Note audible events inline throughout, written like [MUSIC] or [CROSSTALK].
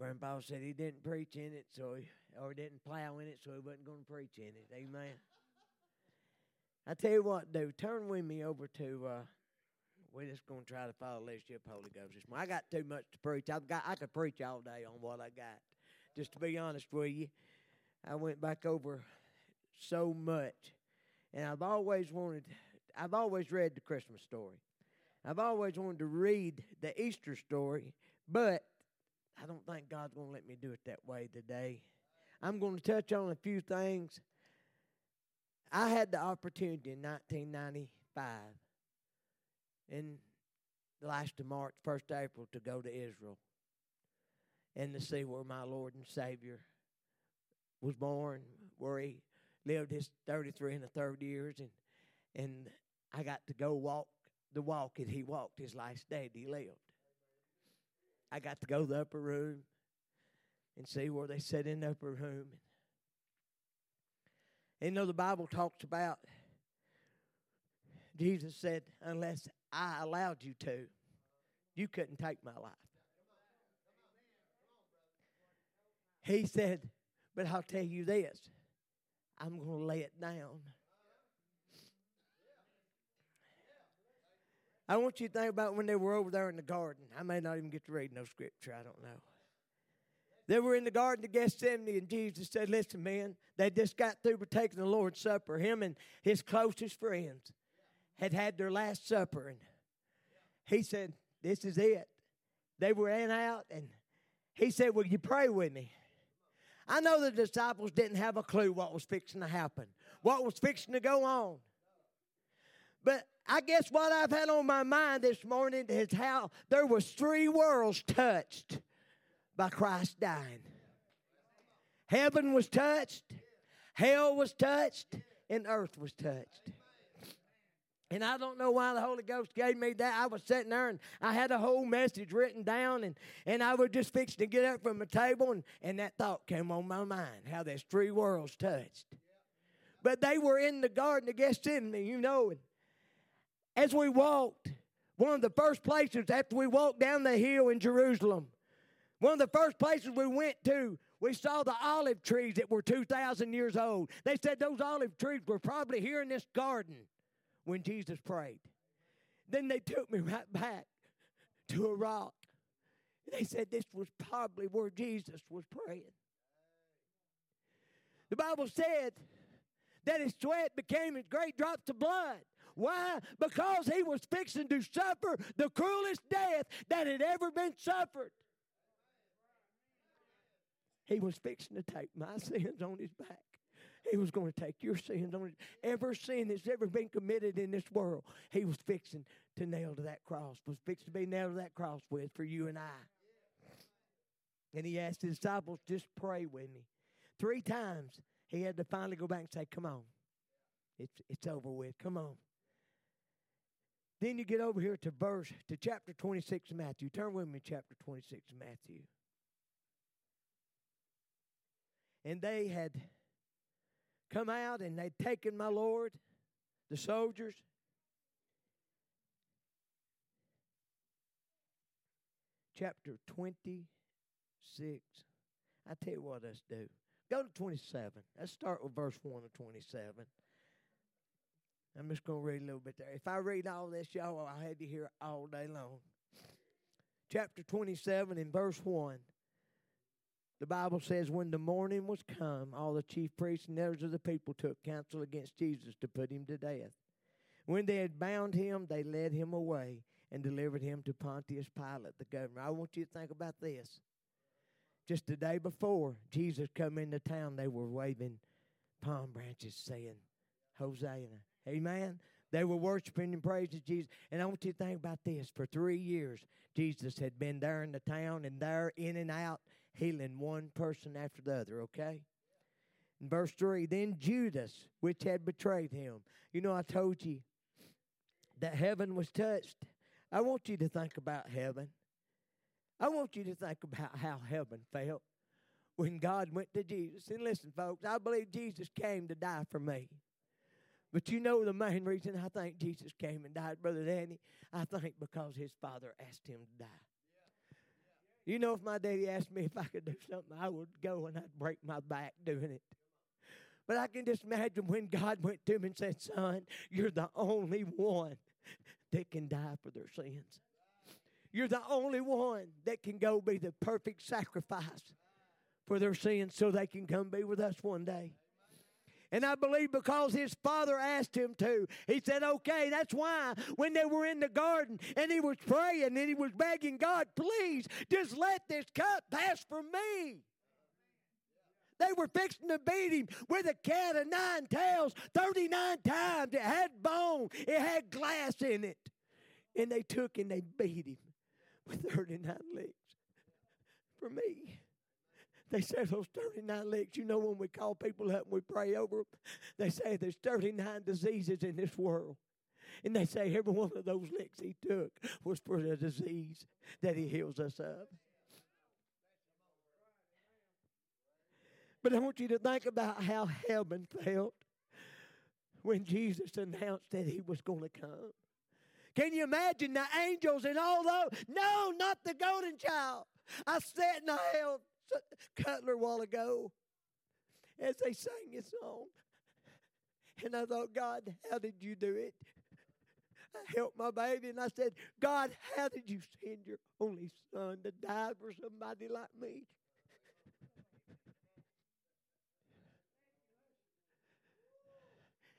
Grandpa said he didn't preach in it, so he, or didn't plow in it, so he wasn't going to preach in it. Amen. I tell you what, dude, turn with me over to. Uh, we're just going to try to follow leadership Holy Ghost this morning. I got too much to preach. I've got. I could preach all day on what I got. Just to be honest with you, I went back over so much, and I've always wanted. I've always read the Christmas story. I've always wanted to read the Easter story, but I don't think God's going to let me do it that way today. I'm going to touch on a few things. I had the opportunity in 1995 in the last of March, 1st April, to go to Israel and to see where my Lord and Savior was born, where he lived his 33 and a third years, and and I got to go walk the walk that he walked his last day that he lived. I got to go to the upper room and see where they sat in the upper room. And you know the Bible talks about Jesus said, unless I allowed you to, you couldn't take my life. He said, but I'll tell you this I'm going to lay it down. I want you to think about when they were over there in the garden. I may not even get to read no scripture, I don't know. They were in the garden of Gethsemane, and Jesus said, Listen, man, they just got through taking the Lord's Supper. Him and his closest friends had had their last supper, and he said, This is it. They were in out, and he said, Will you pray with me? I know the disciples didn't have a clue what was fixing to happen, what was fixing to go on. But I guess what I've had on my mind this morning is how there was three worlds touched by Christ dying. Heaven was touched, hell was touched, and earth was touched. And I don't know why the Holy Ghost gave me that. I was sitting there and I had a whole message written down, and, and I was just fixing to get up from the table, and, and that thought came on my mind how there's three worlds touched. But they were in the Garden of Gethsemane, you know. And as we walked, one of the first places after we walked down the hill in Jerusalem, one of the first places we went to, we saw the olive trees that were 2,000 years old. They said those olive trees were probably here in this garden when Jesus prayed. Then they took me right back to a rock. They said this was probably where Jesus was praying. The Bible said that his sweat became as great drops of blood. Why? Because he was fixing to suffer the cruelest death that had ever been suffered. He was fixing to take my sins on his back. He was going to take your sins on his every sin that's ever been committed in this world. He was fixing to nail to that cross. Was fixing to be nailed to that cross with for you and I. And he asked his disciples, just pray with me. Three times he had to finally go back and say, Come on. It's it's over with. Come on. Then you get over here to verse to chapter 26 of Matthew. Turn with me, chapter 26 of Matthew. And they had come out and they'd taken my Lord, the soldiers. Chapter 26. I tell you what, let's do. Go to 27. Let's start with verse 1 of 27. I'm just going to read a little bit there. If I read all this, y'all, I'll have you here all day long. Chapter 27 in verse 1. The Bible says, When the morning was come, all the chief priests and elders of the people took counsel against Jesus to put him to death. When they had bound him, they led him away and delivered him to Pontius Pilate, the governor. I want you to think about this. Just the day before Jesus come into town, they were waving palm branches saying, Hosanna. Amen. They were worshiping and praising Jesus. And I want you to think about this. For three years, Jesus had been there in the town and there in and out, healing one person after the other, okay? In verse 3, then Judas, which had betrayed him. You know, I told you that heaven was touched. I want you to think about heaven. I want you to think about how heaven felt when God went to Jesus. And listen, folks, I believe Jesus came to die for me. But you know the main reason I think Jesus came and died, Brother Danny? I think because his father asked him to die. You know, if my daddy asked me if I could do something, I would go and I'd break my back doing it. But I can just imagine when God went to him and said, Son, you're the only one that can die for their sins. You're the only one that can go be the perfect sacrifice for their sins so they can come be with us one day. And I believe because his father asked him to, he said, okay, that's why when they were in the garden and he was praying and he was begging God, please just let this cup pass from me. They were fixing to beat him with a cat of nine tails 39 times. It had bone, it had glass in it. And they took and they beat him with 39 legs for me. They say those 39 licks, You know, when we call people up and we pray over them, they say there's 39 diseases in this world. And they say every one of those licks he took was for the disease that he heals us of. But I want you to think about how heaven felt when Jesus announced that he was going to come. Can you imagine the angels and all those? No, not the golden child. I sat and I held Cutler a while ago as they sang his song. And I thought, God, how did you do it? I helped my baby and I said, God, how did you send your only son to die for somebody like me?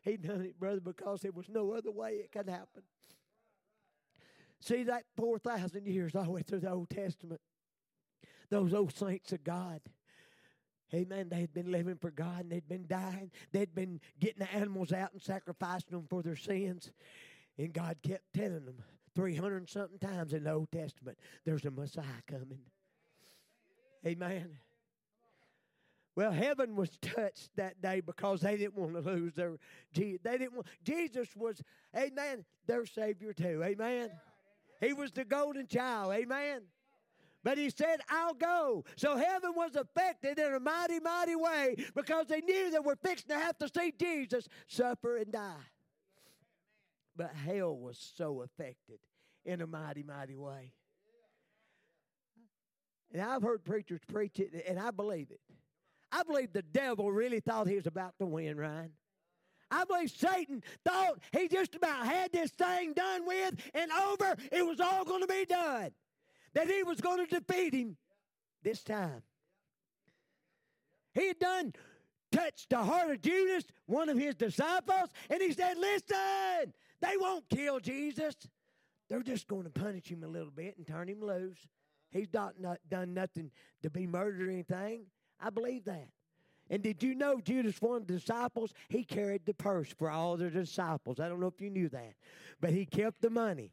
he done it, brother, because there was no other way it could happen. See, that 4,000 years all the way through the Old Testament, those old saints of God, Amen. They had been living for God and they'd been dying. They'd been getting the animals out and sacrificing them for their sins. And God kept telling them 300 and something times in the Old Testament, there's a Messiah coming. Amen. Well, heaven was touched that day because they didn't want to lose their They didn't want Jesus was, amen, their Savior too. Amen. He was the golden child. Amen. But he said, I'll go. So heaven was affected in a mighty, mighty way because they knew they were fixing to have to see Jesus suffer and die. But hell was so affected in a mighty, mighty way. And I've heard preachers preach it, and I believe it. I believe the devil really thought he was about to win, Ryan. I believe Satan thought he just about had this thing done with and over. It was all going to be done. That he was going to defeat him this time. He had done touched the heart of Judas, one of his disciples, and he said, Listen, they won't kill Jesus. They're just going to punish him a little bit and turn him loose. He's not, not done nothing to be murdered or anything. I believe that. And did you know Judas, one of the disciples, he carried the purse for all the disciples. I don't know if you knew that, but he kept the money.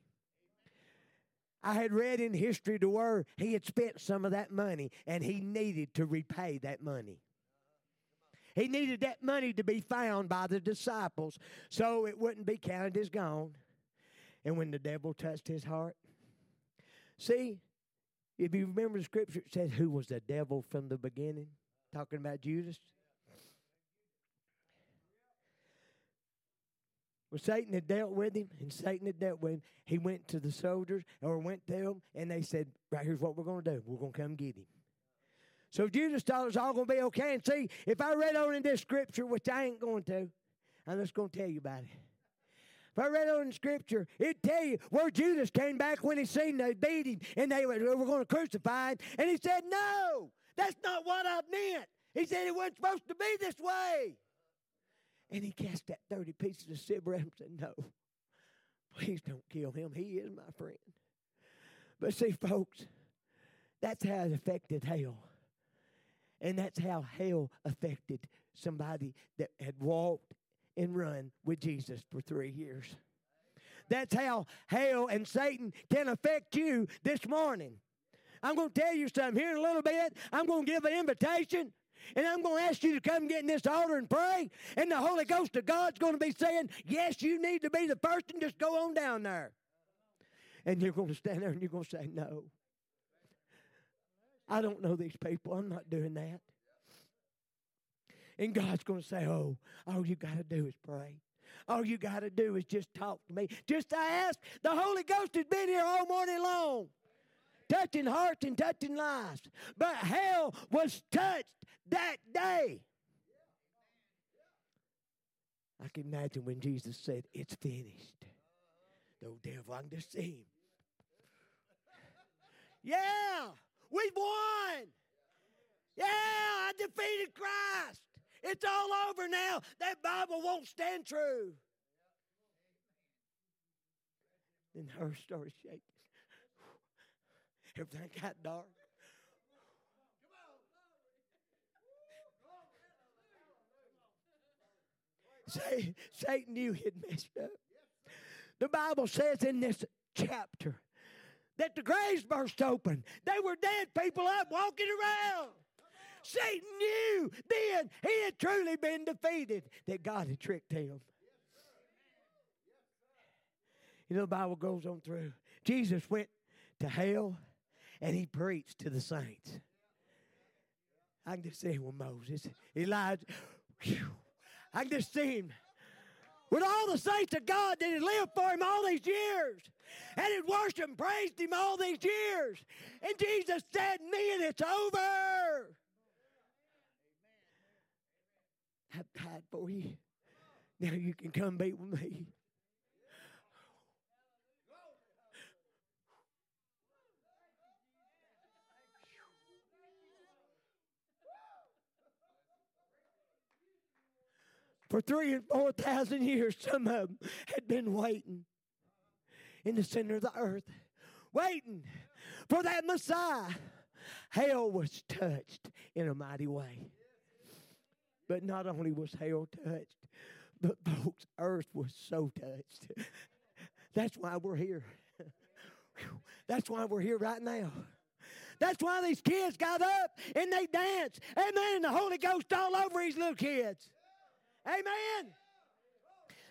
I had read in history to where he had spent some of that money and he needed to repay that money. He needed that money to be found by the disciples so it wouldn't be counted as gone. And when the devil touched his heart, see, if you remember the scripture, it says, Who was the devil from the beginning? Talking about Judas. Well, Satan had dealt with him, and Satan had dealt with him. He went to the soldiers, or went to them, and they said, Right here's what we're going to do. We're going to come get him. So Judas thought it was all going to be okay. And see, if I read on in this scripture, which I ain't going to, I'm just going to tell you about it. If I read on in scripture, it'd tell you where Judas came back when he seen they beat him and they were, were going to crucify him. And he said, No, that's not what I meant. He said it wasn't supposed to be this way. And he cast that 30 pieces of silver at him and said, No, please don't kill him. He is my friend. But see, folks, that's how it affected hell. And that's how hell affected somebody that had walked and run with Jesus for three years. That's how hell and Satan can affect you this morning. I'm going to tell you something here in a little bit. I'm going to give an invitation. And I'm going to ask you to come get in this altar and pray. And the Holy Ghost of God's going to be saying, Yes, you need to be the first and just go on down there. And you're going to stand there and you're going to say, No. I don't know these people. I'm not doing that. And God's going to say, Oh, all you got to do is pray. All you got to do is just talk to me. Just ask. The Holy Ghost has been here all morning long touching hearts and touching lives. But hell was touched that day. I can imagine when Jesus said, It's finished. No devil, I can just see him. Yeah, we've won. Yeah, I defeated Christ. It's all over now. That Bible won't stand true. Then her started shaking. Everything got dark. Satan knew he'd messed up. The Bible says in this chapter that the graves burst open. They were dead people up walking around. Satan knew then he had truly been defeated, that God had tricked him. You know, the Bible goes on through. Jesus went to hell and he preached to the saints. I can just say, with Moses, Elijah. Whew, I can just see him with all the saints of God that had lived for him all these years and had worshiped and praised him all these years. And Jesus said, "Me, and it's over. I've died for you. Now you can come be with me. For three and four thousand years, some of them had been waiting in the center of the earth, waiting for that Messiah. Hell was touched in a mighty way. But not only was hell touched, but folks, earth was so touched. [LAUGHS] That's why we're here. [LAUGHS] That's why we're here right now. That's why these kids got up and they danced. Amen. And the Holy Ghost all over these little kids. Amen.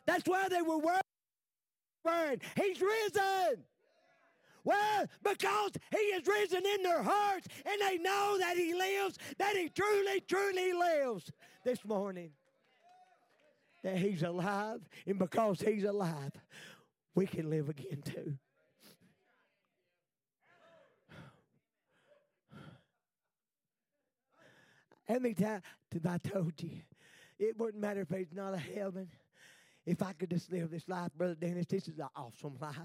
That's why they were worried. He's risen. Well, because he is risen in their hearts and they know that he lives, that he truly, truly lives this morning. That he's alive, and because he's alive, we can live again too. How many times I told you it wouldn't matter if there's not a heaven. If I could just live this life, Brother Dennis, this is an awesome life.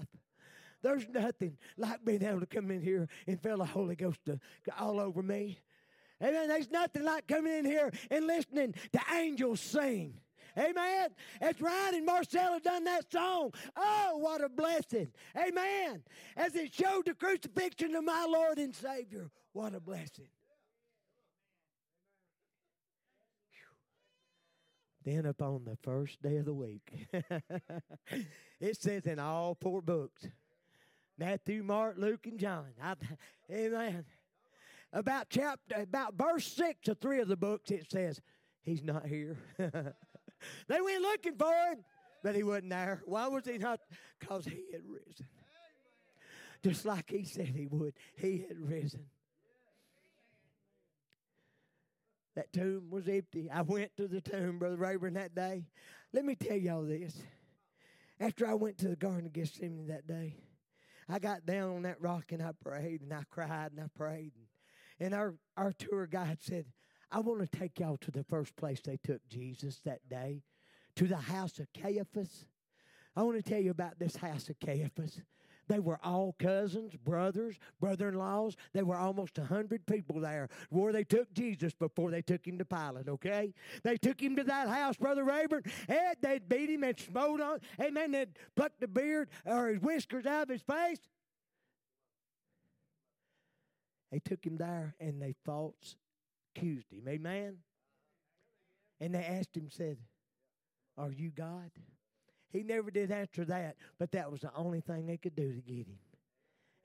There's nothing like being able to come in here and feel the Holy Ghost all over me. Amen. There's nothing like coming in here and listening to angels sing. Amen. That's right. And Marcella done that song. Oh, what a blessing. Amen. As it showed the crucifixion of my Lord and Savior. What a blessing. Then upon the first day of the week, [LAUGHS] it says in all four books Matthew, Mark, Luke, and John. I, amen. About chapter, about verse six of three of the books, it says, He's not here. [LAUGHS] they went looking for him, but he wasn't there. Why was he not? Because he had risen. Just like he said he would. He had risen. That tomb was empty. I went to the tomb, Brother Rayburn, that day. Let me tell y'all this. After I went to the Garden of Gethsemane that day, I got down on that rock and I prayed and I cried and I prayed. And, and our, our tour guide said, I want to take y'all to the first place they took Jesus that day, to the house of Caiaphas. I want to tell you about this house of Caiaphas. They were all cousins, brothers, brother in laws. There were almost a hundred people there where they took Jesus before they took him to Pilate, okay? They took him to that house, Brother Rayburn, and they'd beat him and smote on, him. amen, they'd pluck the beard or his whiskers out of his face. They took him there and they false accused him, amen? And they asked him, said, Are you God? He never did answer that, but that was the only thing they could do to get him.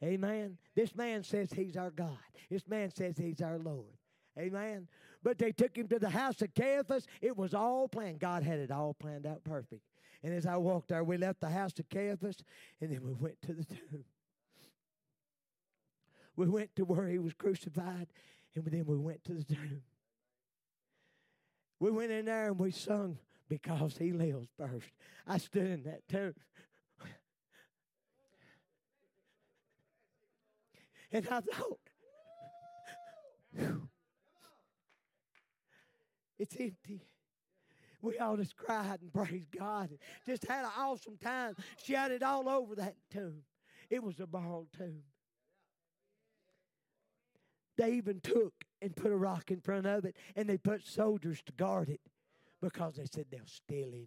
Amen. This man says he's our God. This man says he's our Lord. Amen. But they took him to the house of Caiaphas. It was all planned. God had it all planned out perfect. And as I walked there, we left the house of Caiaphas and then we went to the tomb. We went to where he was crucified and then we went to the tomb. We went in there and we sung because he lives first. I stood in that tomb. And I thought, it's empty. We all just cried and praised God. Just had an awesome time. Shouted all over that tomb. It was a borrowed tomb. They even took and put a rock in front of it, and they put soldiers to guard it because they said they'll steal him.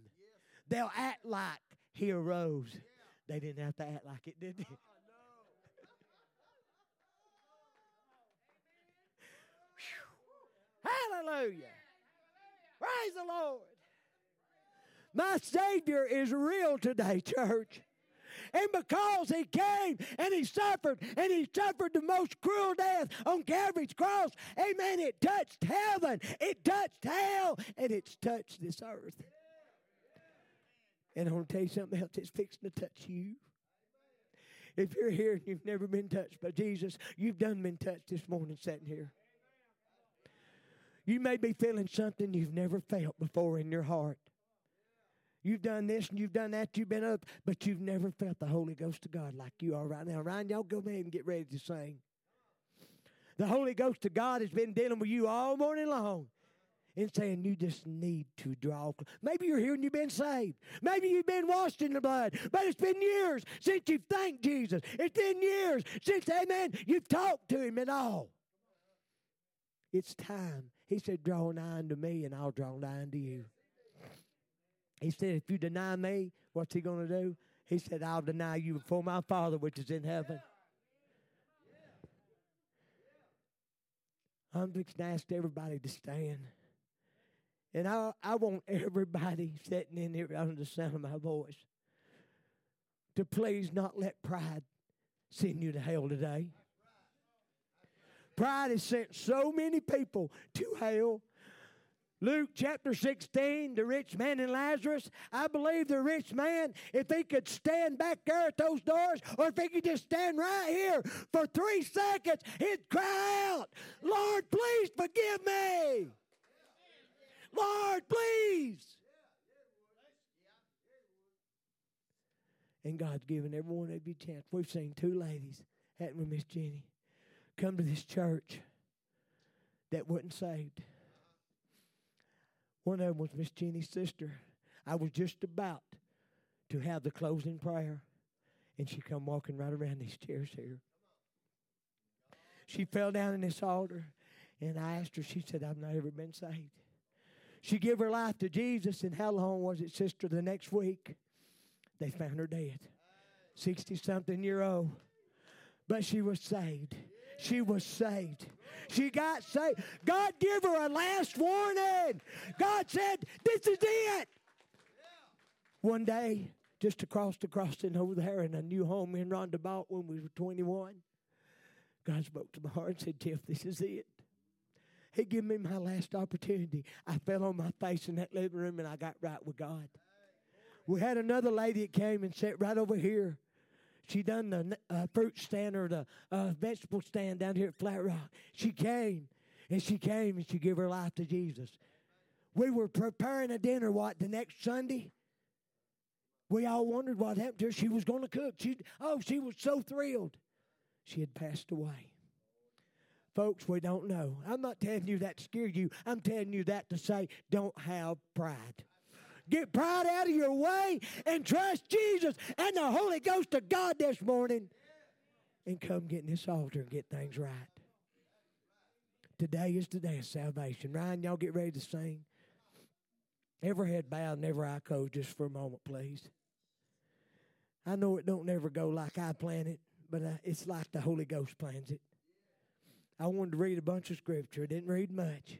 They'll act like he arose. They didn't have to act like it, did they? Ah, [LAUGHS] Hallelujah. Praise the Lord. My Savior is real today, church. And because he came and he suffered and he suffered the most cruel death on Calvary's cross, amen, it touched heaven, it touched hell, and it's touched this earth. And I want to tell you something else, it's fixing to touch you. If you're here and you've never been touched by Jesus, you've done been touched this morning sitting here. You may be feeling something you've never felt before in your heart. You've done this and you've done that, you've been up, but you've never felt the Holy Ghost of God like you are right now. Ryan, y'all go ahead and get ready to sing. The Holy Ghost of God has been dealing with you all morning long and saying you just need to draw. Maybe you're here and you've been saved. Maybe you've been washed in the blood, but it's been years since you've thanked Jesus. It's been years since, amen, you've talked to him and all. It's time. He said, draw nigh unto me and I'll draw nigh unto you. He said, If you deny me, what's he going to do? He said, I'll deny you before my Father which is in heaven. I'm just to ask everybody to stand. And I, I want everybody sitting in here under the sound of my voice to please not let pride send you to hell today. Pride has sent so many people to hell Luke chapter 16, the rich man and Lazarus. I believe the rich man, if he could stand back there at those doors, or if he could just stand right here for three seconds, he'd cry out, Lord, please forgive me. Lord, please. And God's given every one of you a chance. We've seen two ladies, hadn't we, Miss Jenny, come to this church that wasn't saved. One of them was Miss Jenny's sister. I was just about to have the closing prayer, and she come walking right around these chairs here. She fell down in this altar, and I asked her. She said, "I've not ever been saved." She gave her life to Jesus, and how long was it, sister? The next week, they found her dead, sixty something year old, but she was saved she was saved. She got saved. God gave her a last warning. God said, This is it. One day, just across the crossing over there in a new home in bought when we were 21, God spoke to my heart and said, Tiff, this is it. He gave me my last opportunity. I fell on my face in that living room and I got right with God. We had another lady that came and sat right over here. She done the uh, fruit stand or the uh, vegetable stand down here at Flat Rock. She came and she came and she gave her life to Jesus. We were preparing a dinner, what, the next Sunday? We all wondered what happened to her. She was going to cook. She, oh, she was so thrilled. She had passed away. Folks, we don't know. I'm not telling you that to scare you. I'm telling you that to say, don't have pride. Get pride out of your way and trust Jesus and the Holy Ghost of God this morning. And come get in this altar and get things right. Today is the day of salvation. Ryan, y'all get ready to sing. Every head bowed and every eye closed just for a moment, please. I know it don't never go like I plan it, but it's like the Holy Ghost plans it. I wanted to read a bunch of scripture. I didn't read much.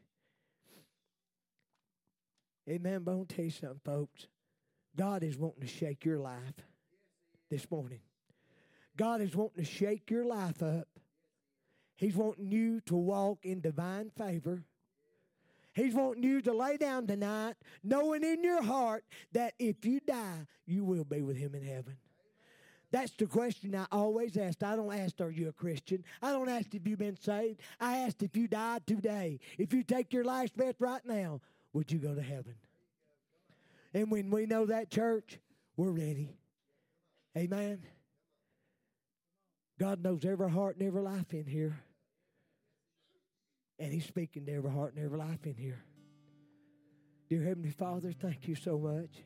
Amen. But I want to tell you something, folks. God is wanting to shake your life this morning. God is wanting to shake your life up. He's wanting you to walk in divine favor. He's wanting you to lay down tonight, knowing in your heart that if you die, you will be with Him in heaven. That's the question I always ask. I don't ask, Are you a Christian? I don't ask if you've been saved. I ask if you died today. If you take your last breath right now, would you go to heaven? And when we know that, church, we're ready. Amen. God knows every heart and every life in here. And He's speaking to every heart and every life in here. Dear Heavenly Father, thank you so much.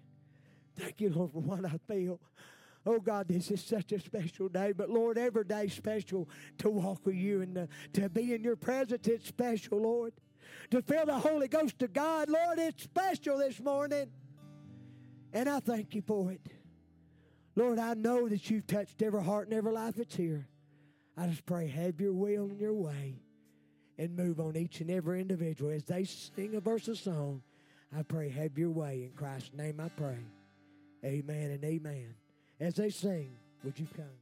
Thank you, Lord, for what I feel. Oh God, this is such a special day. But Lord, every day special to walk with you and to, to be in your presence. It's special, Lord. To feel the Holy Ghost of God, Lord, it's special this morning. And I thank you for it. Lord, I know that you've touched every heart and every life that's here. I just pray, have your will and your way and move on each and every individual as they sing a verse of song. I pray, have your way. In Christ's name I pray. Amen and amen. As they sing, would you come?